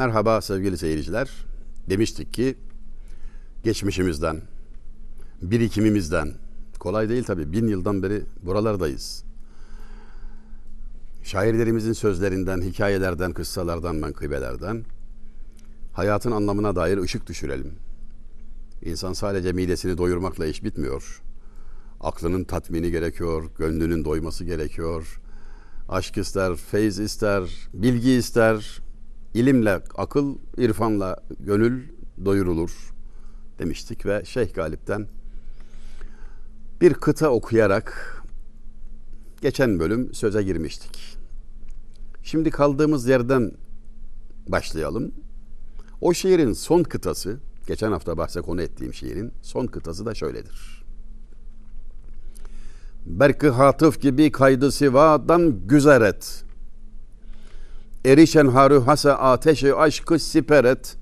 Merhaba sevgili seyirciler. Demiştik ki geçmişimizden, birikimimizden, kolay değil tabi bin yıldan beri buralardayız. Şairlerimizin sözlerinden, hikayelerden, kıssalardan, menkıbelerden hayatın anlamına dair ışık düşürelim. İnsan sadece midesini doyurmakla iş bitmiyor. Aklının tatmini gerekiyor, gönlünün doyması gerekiyor. Aşk ister, feyz ister, bilgi ister, ilimle, akıl, irfanla gönül doyurulur demiştik ve Şeyh Galip'ten bir kıta okuyarak geçen bölüm söze girmiştik. Şimdi kaldığımız yerden başlayalım. O şiirin son kıtası, geçen hafta bahse konu ettiğim şiirin son kıtası da şöyledir. Berkı hatıf gibi kaydı sivadan güzer et. Erişen haru hasa ateşi aşkı siper et.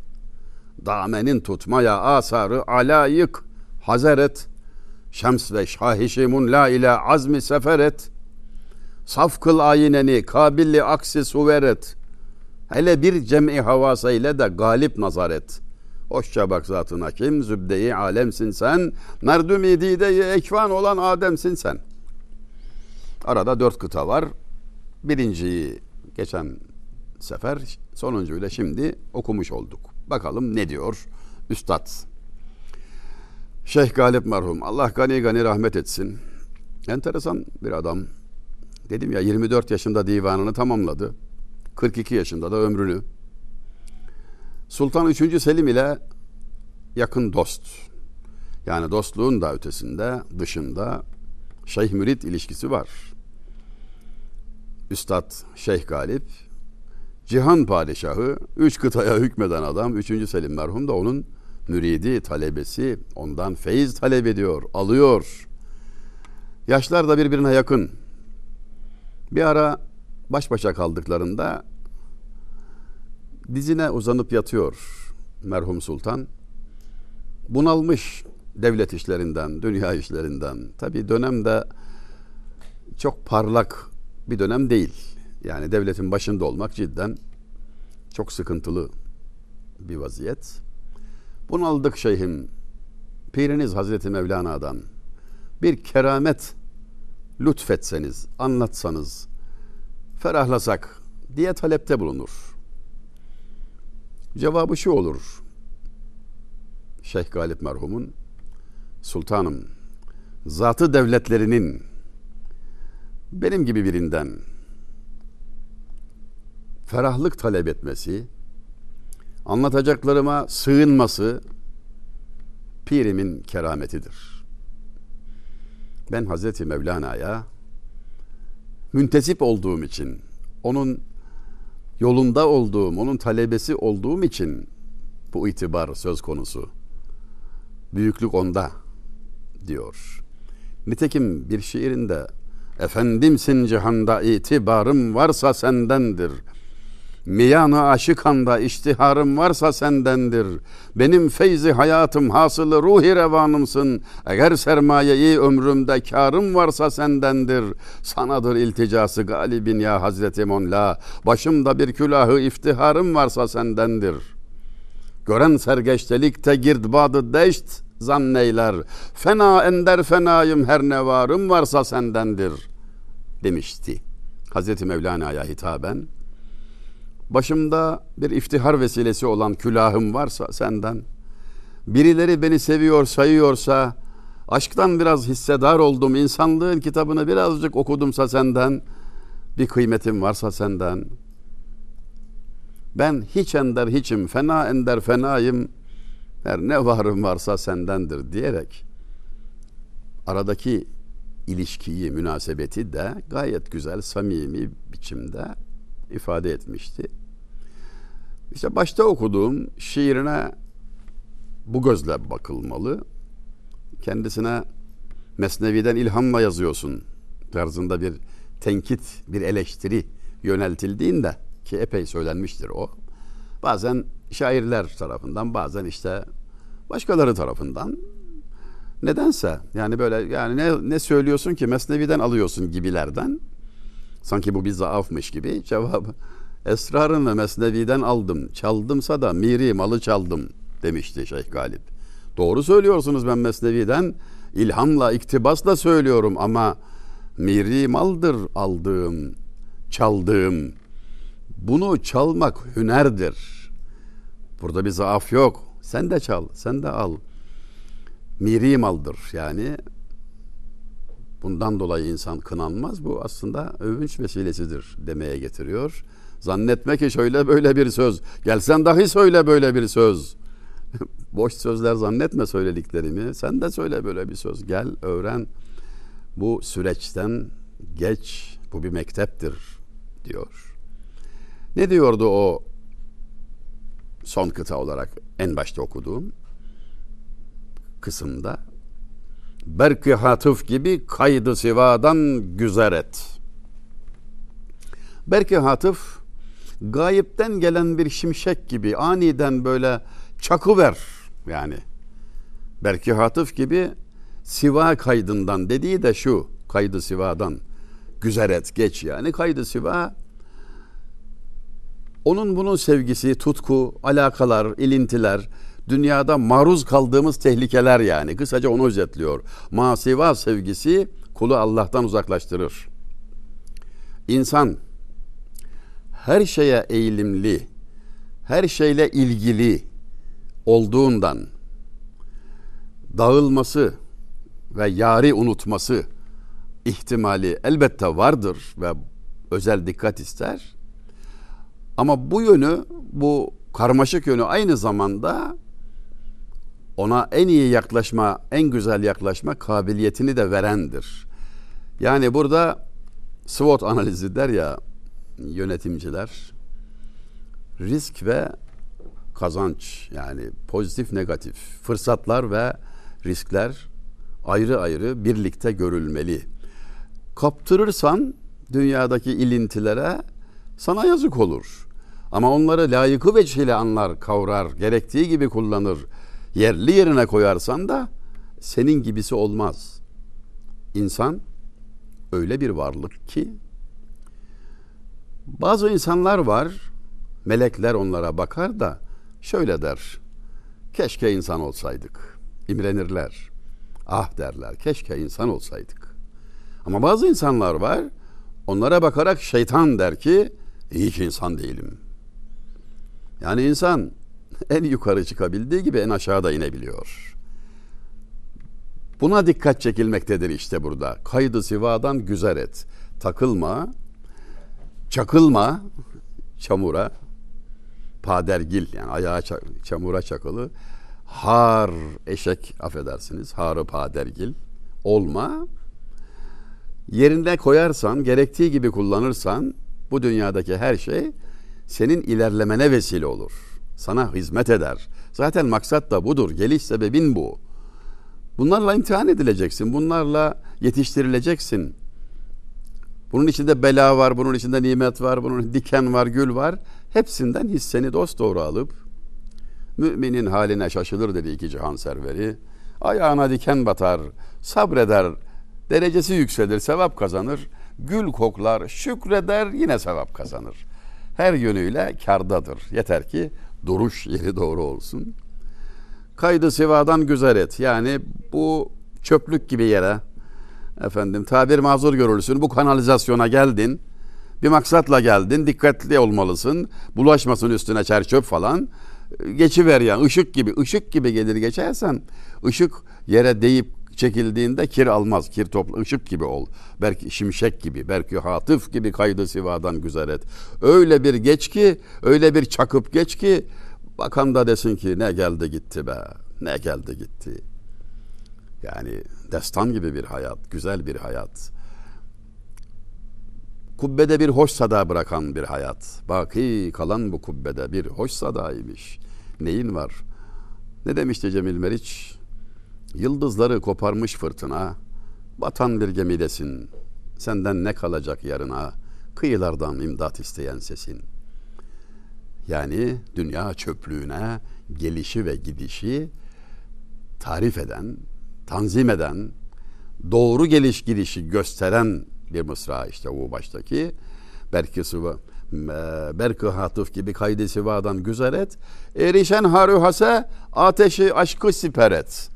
Damenin tutmaya asarı alayık hazeret. Şems ve şahişimun la ile azmi sefer et. Saf kıl ayineni kabilli aksi suveret. Hele bir cem'i havasa ile de galip nazar et. Hoşça bak zatına kim, zübde-i alemsin sen, merdüm-i dide-i ekvan olan Adem'sin sen. Arada dört kıta var. Birinciyi geçen sefer sonuncuyla şimdi okumuş olduk. Bakalım ne diyor Üstad. Şeyh Galip merhum Allah gani gani rahmet etsin. Enteresan bir adam. Dedim ya 24 yaşında divanını tamamladı. 42 yaşında da ömrünü. Sultan 3. Selim ile yakın dost. Yani dostluğun da ötesinde, dışında şeyh mürit ilişkisi var. Üstad Şeyh Galip Cihan padişahı, üç kıtaya hükmeden adam, 3. Selim merhum da onun müridi, talebesi, ondan feyiz talep ediyor, alıyor. Yaşlar da birbirine yakın. Bir ara baş başa kaldıklarında dizine uzanıp yatıyor merhum sultan. Bunalmış devlet işlerinden, dünya işlerinden. Tabi dönemde çok parlak bir dönem değil. Yani devletin başında olmak cidden çok sıkıntılı bir vaziyet. Bunaldık şeyhim. Piriniz Hazreti Mevlana'dan bir keramet lütfetseniz, anlatsanız, ferahlasak diye talepte bulunur. Cevabı şu olur. Şeyh Galip merhumun sultanım zatı devletlerinin benim gibi birinden ferahlık talep etmesi, anlatacaklarıma sığınması pirimin kerametidir. Ben Hazreti Mevlana'ya müntesip olduğum için, onun yolunda olduğum, onun talebesi olduğum için bu itibar söz konusu. Büyüklük onda diyor. Nitekim bir şiirinde Efendimsin cihanda itibarım varsa sendendir. Miyanı aşıkanda iştiharım varsa sendendir. Benim feyzi hayatım hasılı ruhi revanımsın. Eğer sermayeyi ömrümde karım varsa sendendir. Sanadır ilticası galibin ya Hazreti Monla. Başımda bir külahı iftiharım varsa sendendir. Gören sergeçtelikte girdbadı deşt zanneyler. Fena ender fenayım her ne varım varsa sendendir demişti. Hazreti Mevlana'ya hitaben başımda bir iftihar vesilesi olan külahım varsa senden, birileri beni seviyor sayıyorsa, aşktan biraz hissedar oldum, insanlığın kitabını birazcık okudumsa senden, bir kıymetim varsa senden, ben hiç ender hiçim, fena ender fenayım, her ne varım varsa sendendir diyerek aradaki ilişkiyi, münasebeti de gayet güzel, samimi biçimde ifade etmişti. İşte başta okuduğum şiirine bu gözle bakılmalı. Kendisine Mesnevi'den ilhamla yazıyorsun tarzında bir tenkit, bir eleştiri yöneltildiğinde ki epey söylenmiştir o. Bazen şairler tarafından, bazen işte başkaları tarafından nedense yani böyle yani ne ne söylüyorsun ki Mesnevi'den alıyorsun gibilerden sanki bu bir zaafmış gibi cevabı Esrarını Mesnevi'den aldım. Çaldımsa da miri malı çaldım demişti Şeyh Galip. Doğru söylüyorsunuz ben Mesnevi'den ilhamla, iktibasla söylüyorum ama miri maldır aldığım, çaldığım. Bunu çalmak hünerdir. Burada bir zaaf yok. Sen de çal, sen de al. Miri maldır yani. Bundan dolayı insan kınanmaz. Bu aslında övünç vesilesidir demeye getiriyor. Zannetme ki şöyle böyle bir söz. Gelsen dahi söyle böyle bir söz. Boş sözler zannetme söylediklerimi. Sen de söyle böyle bir söz. Gel öğren. Bu süreçten geç. Bu bir mekteptir diyor. Ne diyordu o son kıta olarak en başta okuduğum kısımda? Berki hatıf gibi kaydı sivadan güzer et. Berki hatıf gayipten gelen bir şimşek gibi aniden böyle çakıver yani. Belki hatıf gibi siva kaydından dediği de şu kaydı sivadan güzel et geç yani kaydı siva onun bunun sevgisi, tutku, alakalar, ilintiler, dünyada maruz kaldığımız tehlikeler yani. Kısaca onu özetliyor. Masiva sevgisi kulu Allah'tan uzaklaştırır. İnsan her şeye eğilimli, her şeyle ilgili olduğundan dağılması ve yari unutması ihtimali elbette vardır ve özel dikkat ister. Ama bu yönü, bu karmaşık yönü aynı zamanda ona en iyi yaklaşma, en güzel yaklaşma kabiliyetini de verendir. Yani burada SWOT analizi der ya yönetimciler risk ve kazanç yani pozitif negatif fırsatlar ve riskler ayrı ayrı birlikte görülmeli. Kaptırırsan dünyadaki ilintilere sana yazık olur. Ama onları layıkı veçhiyle anlar, kavrar, gerektiği gibi kullanır. Yerli yerine koyarsan da senin gibisi olmaz. İnsan öyle bir varlık ki bazı insanlar var, melekler onlara bakar da şöyle der. Keşke insan olsaydık. İmrenirler. Ah derler. Keşke insan olsaydık. Ama bazı insanlar var. Onlara bakarak şeytan der ki hiç insan değilim. Yani insan en yukarı çıkabildiği gibi en aşağıda inebiliyor. Buna dikkat çekilmektedir işte burada. Kaydı sivadan güzel et. Takılma, çakılma çamura, padergil yani ayağı çamura çakılı har eşek affedersiniz harı padergil olma yerinde koyarsan gerektiği gibi kullanırsan bu dünyadaki her şey senin ilerlemene vesile olur. Sana hizmet eder. Zaten maksat da budur. Geliş sebebin bu. Bunlarla imtihan edileceksin. Bunlarla yetiştirileceksin. Bunun içinde bela var, bunun içinde nimet var, bunun diken var, gül var. Hepsinden hisseni dost doğru alıp müminin haline şaşılır dedi iki cihan serveri. Ayağına diken batar, sabreder, derecesi yükselir, sevap kazanır. Gül koklar, şükreder, yine sevap kazanır. Her yönüyle kardadır. Yeter ki duruş yeri doğru olsun. Kaydı sivadan güzel et. Yani bu çöplük gibi yere efendim tabir mazur görülsün. Bu kanalizasyona geldin. Bir maksatla geldin. Dikkatli olmalısın. Bulaşmasın üstüne çer çöp falan. Geçiver yani ışık gibi. ışık gibi gelir geçersen ışık yere değip çekildiğinde kir almaz. Kir topla ışık gibi ol. Belki şimşek gibi, belki hatıf gibi kaydı sivadan güzel et. Öyle bir geç ki, öyle bir çakıp geç ki bakan da desin ki ne geldi gitti be. Ne geldi gitti. Yani destan gibi bir hayat, güzel bir hayat. Kubbede bir hoş sada bırakan bir hayat. Baki kalan bu kubbede bir hoş sadaymış. Neyin var? Ne demişti Cemil Meriç? Yıldızları koparmış fırtına, batan bir gemidesin. Senden ne kalacak yarına? Kıyılardan imdat isteyen sesin. Yani dünya çöplüğüne gelişi ve gidişi tarif eden, tanzim eden, doğru geliş gidişi gösteren bir mısra işte o baştaki. Belki sıvı berkı hatıf gibi kaydı sivadan güzel et. Erişen haruhase ateşi aşkı siper et.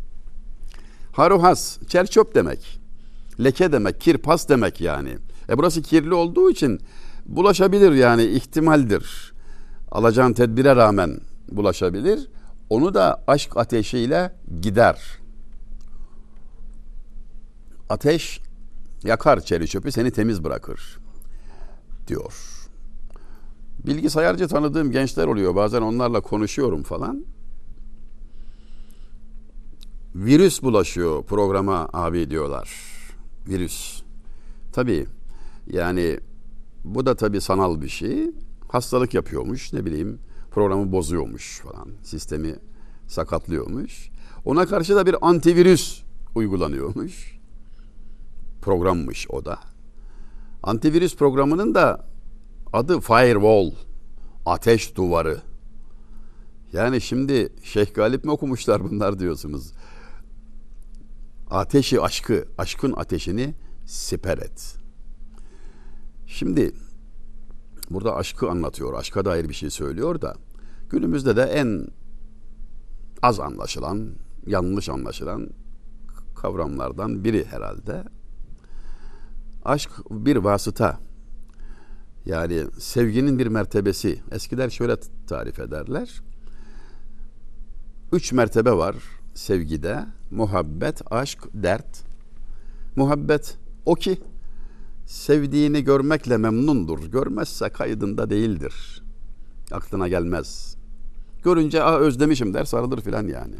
Haruhas çerçöp demek. Leke demek, kirpas demek yani. E burası kirli olduğu için bulaşabilir yani ihtimaldir. Alacağın tedbire rağmen bulaşabilir. Onu da aşk ateşiyle gider. Ateş yakar çeri çöpü seni temiz bırakır diyor. Bilgisayarcı tanıdığım gençler oluyor. Bazen onlarla konuşuyorum falan. Virüs bulaşıyor programa abi diyorlar. Virüs. Tabii yani bu da tabii sanal bir şey. Hastalık yapıyormuş ne bileyim programı bozuyormuş falan. Sistemi sakatlıyormuş. Ona karşı da bir antivirüs uygulanıyormuş. Programmış o da. Antivirüs programının da adı Firewall. Ateş duvarı. Yani şimdi Şeyh Galip mi okumuşlar bunlar diyorsunuz. Ateşi aşkı, aşkın ateşini siper et. Şimdi burada aşkı anlatıyor, aşka dair bir şey söylüyor da günümüzde de en az anlaşılan, yanlış anlaşılan kavramlardan biri herhalde. Aşk bir vasıta. Yani sevginin bir mertebesi. Eskiler şöyle tarif ederler. Üç mertebe var sevgide. Muhabbet, aşk, dert. Muhabbet o ki sevdiğini görmekle memnundur. Görmezse kaydında değildir. Aklına gelmez. Görünce ah özlemişim der sarılır filan yani.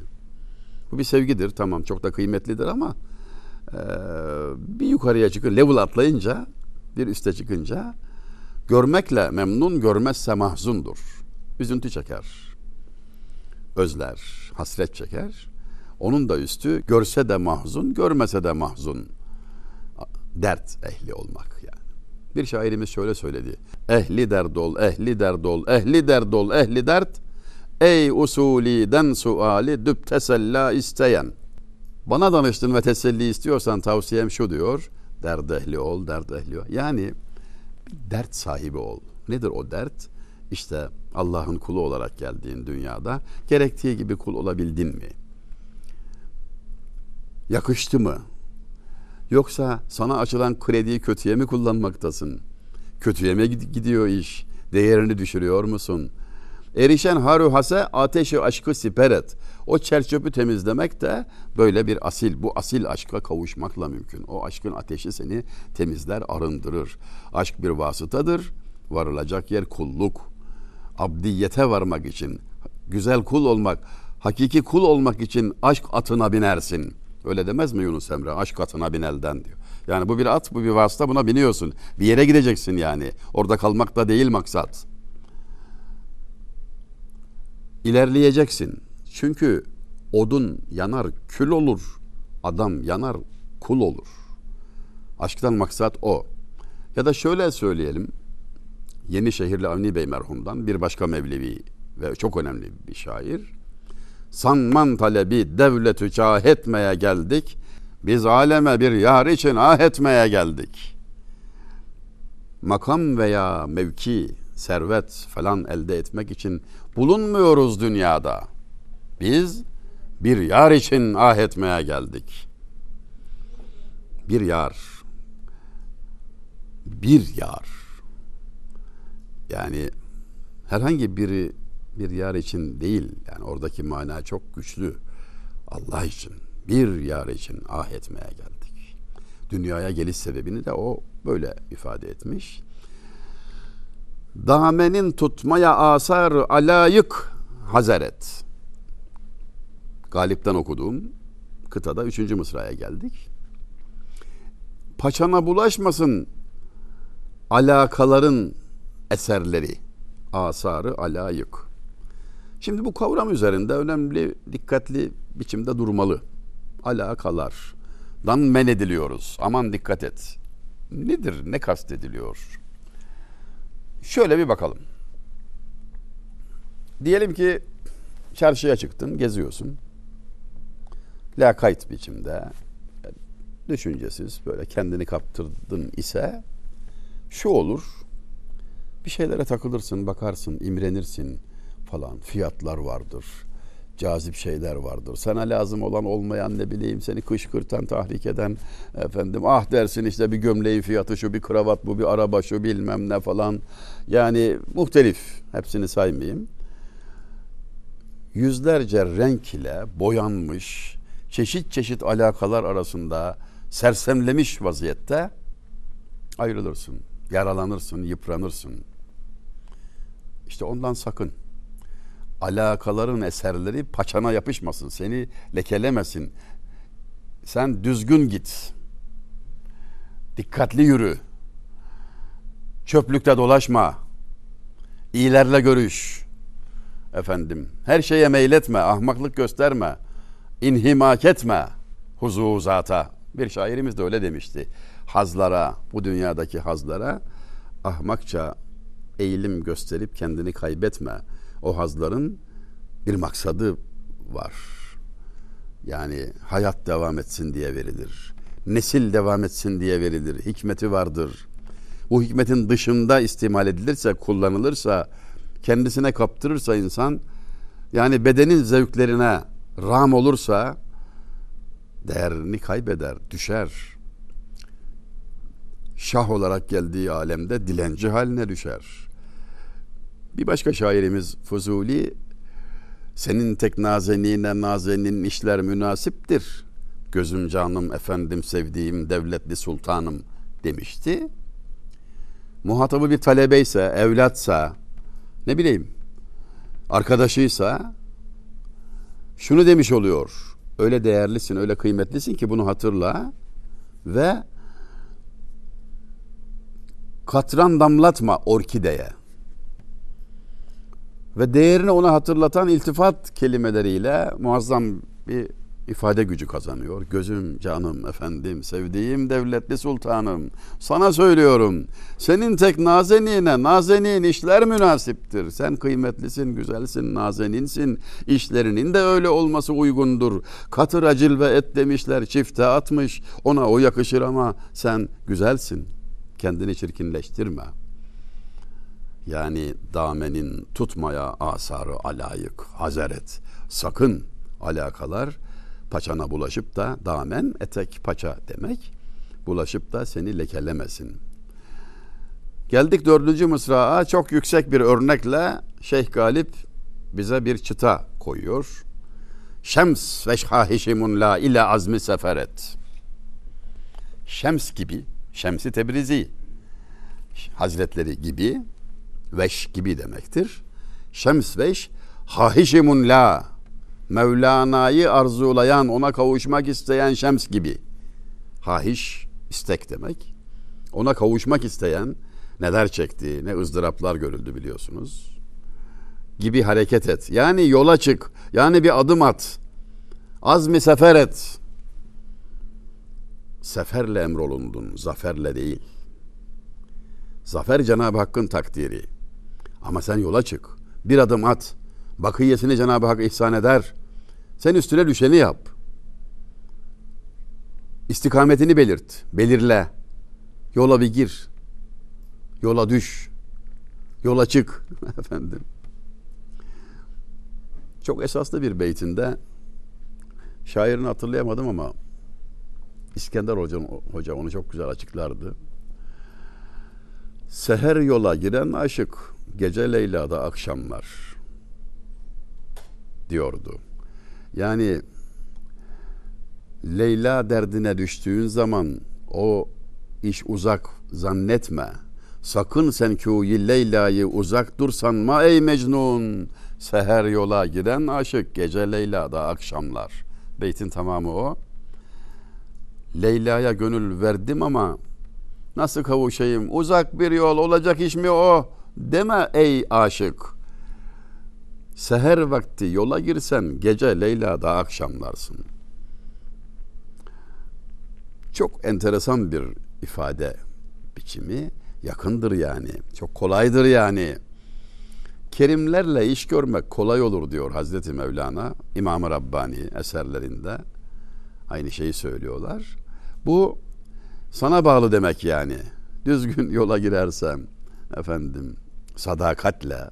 Bu bir sevgidir tamam çok da kıymetlidir ama e, bir yukarıya çıkıyor level atlayınca bir üste çıkınca görmekle memnun görmezse mahzundur. Üzüntü çeker. Özler, hasret çeker. Onun da üstü görse de mahzun, görmese de mahzun. Dert ehli olmak yani. Bir şairimiz şöyle söyledi. Ehli derd ol, ehli derd ol, ehli derd ol, ehli dert. Ey usuliden suali düp tesella isteyen. Bana danıştın ve teselli istiyorsan tavsiyem şu diyor. Derd ehli ol, derd ehli ol. Yani dert sahibi ol. Nedir o dert? İşte Allah'ın kulu olarak geldiğin dünyada gerektiği gibi kul olabildin mi? Yakıştı mı? Yoksa sana açılan krediyi kötüye mi kullanmaktasın? Kötüye mi gidiyor iş? Değerini düşürüyor musun? Erişen haru hase ateşi aşkı siperet. O çerçöpü temizlemek de böyle bir asil. Bu asil aşka kavuşmakla mümkün. O aşkın ateşi seni temizler, arındırır. Aşk bir vasıtadır. Varılacak yer kulluk. Abdiyete varmak için, güzel kul olmak, hakiki kul olmak için aşk atına binersin. Öyle demez mi Yunus Emre? Aşk atına bin elden diyor. Yani bu bir at, bu bir vasıta buna biniyorsun. Bir yere gideceksin yani. Orada kalmak da değil maksat. İlerleyeceksin. Çünkü odun yanar kül olur. Adam yanar kul olur. Aşktan maksat o. Ya da şöyle söyleyelim. Yeni şehirli Avni Bey merhumdan bir başka Mevlevi ve çok önemli bir şair. Sanman talebi devletü cah etmeye geldik. Biz aleme bir yar için ah etmeye geldik. Makam veya mevki, servet falan elde etmek için bulunmuyoruz dünyada. Biz bir yar için ah etmeye geldik. Bir yar. Bir yar. Yani herhangi biri bir yar için değil. Yani oradaki mana çok güçlü. Allah için, bir yar için ah etmeye geldik. Dünyaya geliş sebebini de o böyle ifade etmiş. Damenin tutmaya asar alayık hazeret. Galip'ten okuduğum kıtada üçüncü mısraya geldik. Paçana bulaşmasın alakaların eserleri, asarı alayık. Şimdi bu kavram üzerinde önemli, dikkatli biçimde durmalı. Alakalardan men ediliyoruz. Aman dikkat et. Nedir, ne kastediliyor? Şöyle bir bakalım. Diyelim ki çarşıya çıktın, geziyorsun. Lakayt biçimde, düşüncesiz, böyle kendini kaptırdın ise şu olur. Bir şeylere takılırsın, bakarsın, imrenirsin falan. Fiyatlar vardır. Cazip şeyler vardır. Sana lazım olan olmayan ne bileyim seni kışkırtan, tahrik eden efendim ah dersin işte bir gömleğin fiyatı şu, bir kravat bu, bir araba şu bilmem ne falan. Yani muhtelif. Hepsini saymayayım. Yüzlerce renk ile boyanmış, çeşit çeşit alakalar arasında sersemlemiş vaziyette ayrılırsın. Yaralanırsın, yıpranırsın. İşte ondan sakın. Alakaların eserleri paçana yapışmasın, seni lekelemesin. Sen düzgün git. Dikkatli yürü. Çöplükte dolaşma. İyilerle görüş. Efendim, her şeye meyletme, ahmaklık gösterme. İnhimak etme huzu zata. Bir şairimiz de öyle demişti hazlara, bu dünyadaki hazlara ahmakça eğilim gösterip kendini kaybetme. O hazların bir maksadı var. Yani hayat devam etsin diye verilir. Nesil devam etsin diye verilir. Hikmeti vardır. Bu hikmetin dışında istimal edilirse, kullanılırsa, kendisine kaptırırsa insan, yani bedenin zevklerine ram olursa değerini kaybeder, düşer şah olarak geldiği alemde dilenci haline düşer. Bir başka şairimiz Fuzuli senin tek nazenine nazenin işler münasiptir. Gözüm canım efendim sevdiğim devletli sultanım demişti. Muhatabı bir talebeyse, evlatsa, ne bileyim, arkadaşıysa şunu demiş oluyor. Öyle değerlisin, öyle kıymetlisin ki bunu hatırla ve katran damlatma orkideye. Ve değerini ona hatırlatan iltifat kelimeleriyle muazzam bir ifade gücü kazanıyor. Gözüm, canım, efendim, sevdiğim devletli sultanım. Sana söylüyorum. Senin tek nazenine, nazenin işler münasiptir. Sen kıymetlisin, güzelsin, nazeninsin. İşlerinin de öyle olması uygundur. Katır acil ve et demişler, çifte atmış. Ona o yakışır ama sen güzelsin.'' kendini çirkinleştirme. Yani damenin tutmaya asarı alayık, hazeret. Sakın alakalar paçana bulaşıp da damen etek paça demek. Bulaşıp da seni lekelemesin. Geldik dördüncü mısrağa çok yüksek bir örnekle Şeyh Galip bize bir çıta koyuyor. Şems ve şahişimun la ile azmi seferet. Şems gibi Şemsi Tebrizi Hazretleri gibi veş gibi demektir. Şems veş hahişimun la Mevlana'yı arzulayan, ona kavuşmak isteyen şems gibi. Hahiş istek demek. Ona kavuşmak isteyen neler çekti, ne ızdıraplar görüldü biliyorsunuz. Gibi hareket et. Yani yola çık. Yani bir adım at. Azmi sefer et seferle emrolundun, zaferle değil. Zafer Cenab-ı Hakk'ın takdiri. Ama sen yola çık. Bir adım at. Bakiyesini Cenab-ı Hak ihsan eder. Sen üstüne düşeni yap. İstikametini belirt. Belirle. Yola bir gir. Yola düş. Yola çık. Efendim. Çok esaslı bir beytinde şairini hatırlayamadım ama İskender Hoca, Hoca onu çok güzel açıklardı. Seher yola giren aşık, gece Leyla'da akşamlar diyordu. Yani Leyla derdine düştüğün zaman o iş uzak zannetme. Sakın sen kûyi Leyla'yı uzak dur sanma ey Mecnun. Seher yola giren aşık gece Leyla'da akşamlar. Beytin tamamı o. Leyla'ya gönül verdim ama nasıl kavuşayım? Uzak bir yol olacak iş mi o? Deme ey aşık. Seher vakti yola girsen gece Leyla'da akşamlarsın. Çok enteresan bir ifade biçimi. Yakındır yani. Çok kolaydır yani. Kerimlerle iş görmek kolay olur diyor Hazreti Mevlana İmam-ı Rabbani eserlerinde. Aynı şeyi söylüyorlar. Bu sana bağlı demek yani. Düzgün yola girersem efendim sadakatle.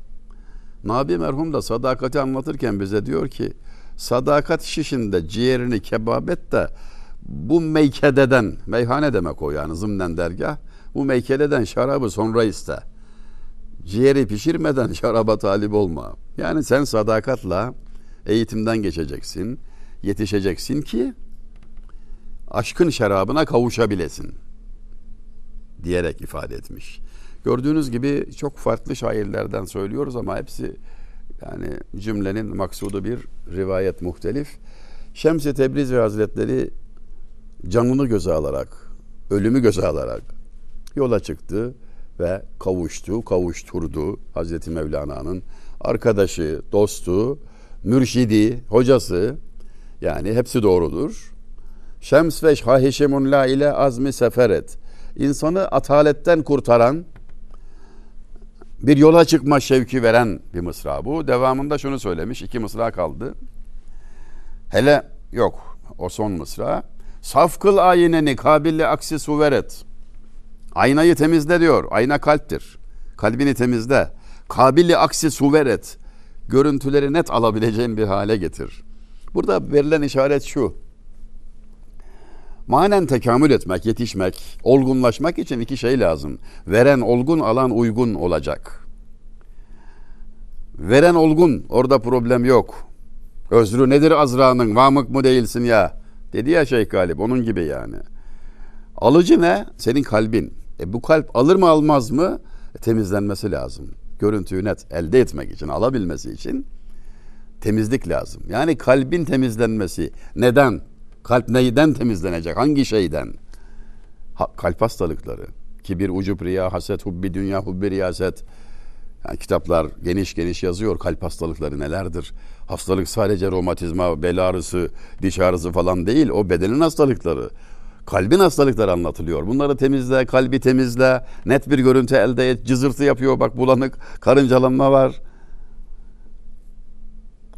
Nabi merhum da sadakati anlatırken bize diyor ki sadakat şişinde ciğerini kebap et de bu meykededen, meyhane demek o yani zımnen dergah, bu meykeleden şarabı sonra iste. Ciğeri pişirmeden şaraba talip olma. Yani sen sadakatla eğitimden geçeceksin, yetişeceksin ki aşkın şarabına kavuşabilesin diyerek ifade etmiş. Gördüğünüz gibi çok farklı şairlerden söylüyoruz ama hepsi yani cümlenin maksudu bir rivayet muhtelif. Şems-i Tebrizi Hazretleri canını göze alarak, ölümü göze alarak yola çıktı ve kavuştu, kavuşturdu Hazreti Mevlana'nın arkadaşı, dostu, mürşidi, hocası yani hepsi doğrudur. Şems ve Şahişemun la ile azmi seferet. İnsanı ataletten kurtaran, bir yola çıkma şevki veren bir mısra bu. Devamında şunu söylemiş. iki mısra kaldı. Hele yok o son mısra. Safkıl ayineni kabilli aksi suveret. Aynayı temizle diyor. Ayna kalptir. Kalbini temizle. Kabilli aksi suveret. Görüntüleri net alabileceğin bir hale getir. Burada verilen işaret şu. Manen tekamül etmek, yetişmek, olgunlaşmak için iki şey lazım. Veren olgun, alan uygun olacak. Veren olgun, orada problem yok. Özrü nedir Azra'nın, vamık mı değilsin ya? Dedi ya Şeyh Galip, onun gibi yani. Alıcı ne? Senin kalbin. E bu kalp alır mı almaz mı? E, temizlenmesi lazım. Görüntüyü net elde etmek için, alabilmesi için temizlik lazım. Yani kalbin temizlenmesi. Neden? Kalp neyden temizlenecek? Hangi şeyden? Ha, kalp hastalıkları. Kibir, ucup, riya, haset, hubbi, dünya, hubbi, riyaset. Yani kitaplar geniş geniş yazıyor kalp hastalıkları nelerdir. Hastalık sadece romatizma, bel ağrısı, diş ağrısı falan değil. O bedenin hastalıkları. Kalbin hastalıkları anlatılıyor. Bunları temizle, kalbi temizle, net bir görüntü elde et. Cızırtı yapıyor bak bulanık, karıncalanma var.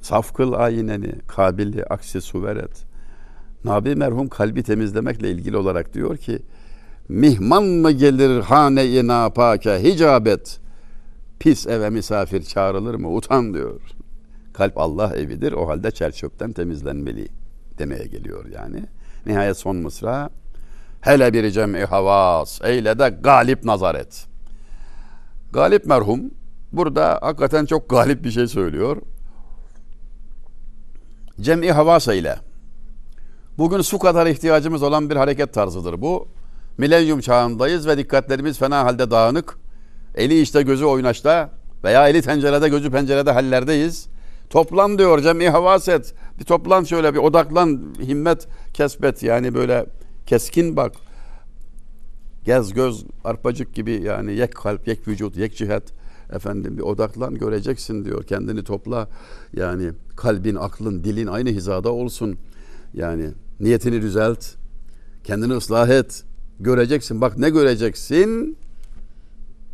Safkıl ayineni, kabilli aksi suveret. Nabi merhum kalbi temizlemekle ilgili olarak diyor ki Mihman mı gelir hane-i napake hicabet Pis eve misafir çağrılır mı utan diyor. Kalp Allah evidir o halde çerçöpten temizlenmeli demeye geliyor yani. Nihayet son mısra Hele bir cem'i havas eyle de galip nazar et. Galip merhum burada hakikaten çok galip bir şey söylüyor. Cem'i havas eyle. Bugün su kadar ihtiyacımız olan bir hareket tarzıdır bu. Milenyum çağındayız ve dikkatlerimiz fena halde dağınık. Eli işte gözü oynaşta veya eli tencerede gözü pencerede hallerdeyiz. Toplan diyor cem'i havaset. Bir toplan şöyle bir odaklan himmet kesbet yani böyle keskin bak. Gez göz arpacık gibi yani yek kalp yek vücut yek cihet efendim bir odaklan göreceksin diyor kendini topla yani kalbin aklın dilin aynı hizada olsun yani niyetini düzelt kendini ıslah et göreceksin bak ne göreceksin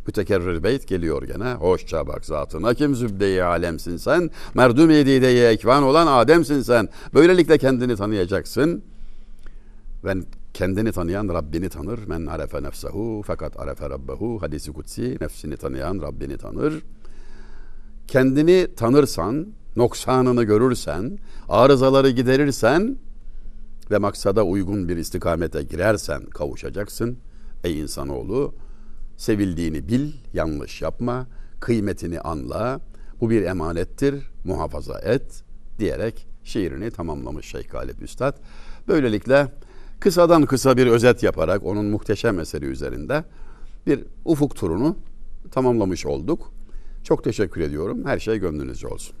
mütekerrir beyt geliyor gene. Hoşça bak zatına kim zübde-i alemsin sen. Merdum yedide ekvan olan Adem'sin sen. Böylelikle kendini tanıyacaksın. Ve kendini tanıyan Rabbini tanır. Men arefe nefsehu fakat arefe rabbehu. Hadisi kutsi nefsini tanıyan Rabbini tanır. Kendini tanırsan, noksanını görürsen, arızaları giderirsen ve maksada uygun bir istikamete girersen kavuşacaksın. Ey insanoğlu sevildiğini bil, yanlış yapma, kıymetini anla. Bu bir emanettir, muhafaza et diyerek şiirini tamamlamış Şeyh Galip Üstad. Böylelikle kısadan kısa bir özet yaparak onun muhteşem eseri üzerinde bir ufuk turunu tamamlamış olduk. Çok teşekkür ediyorum. Her şey gönlünüzce olsun.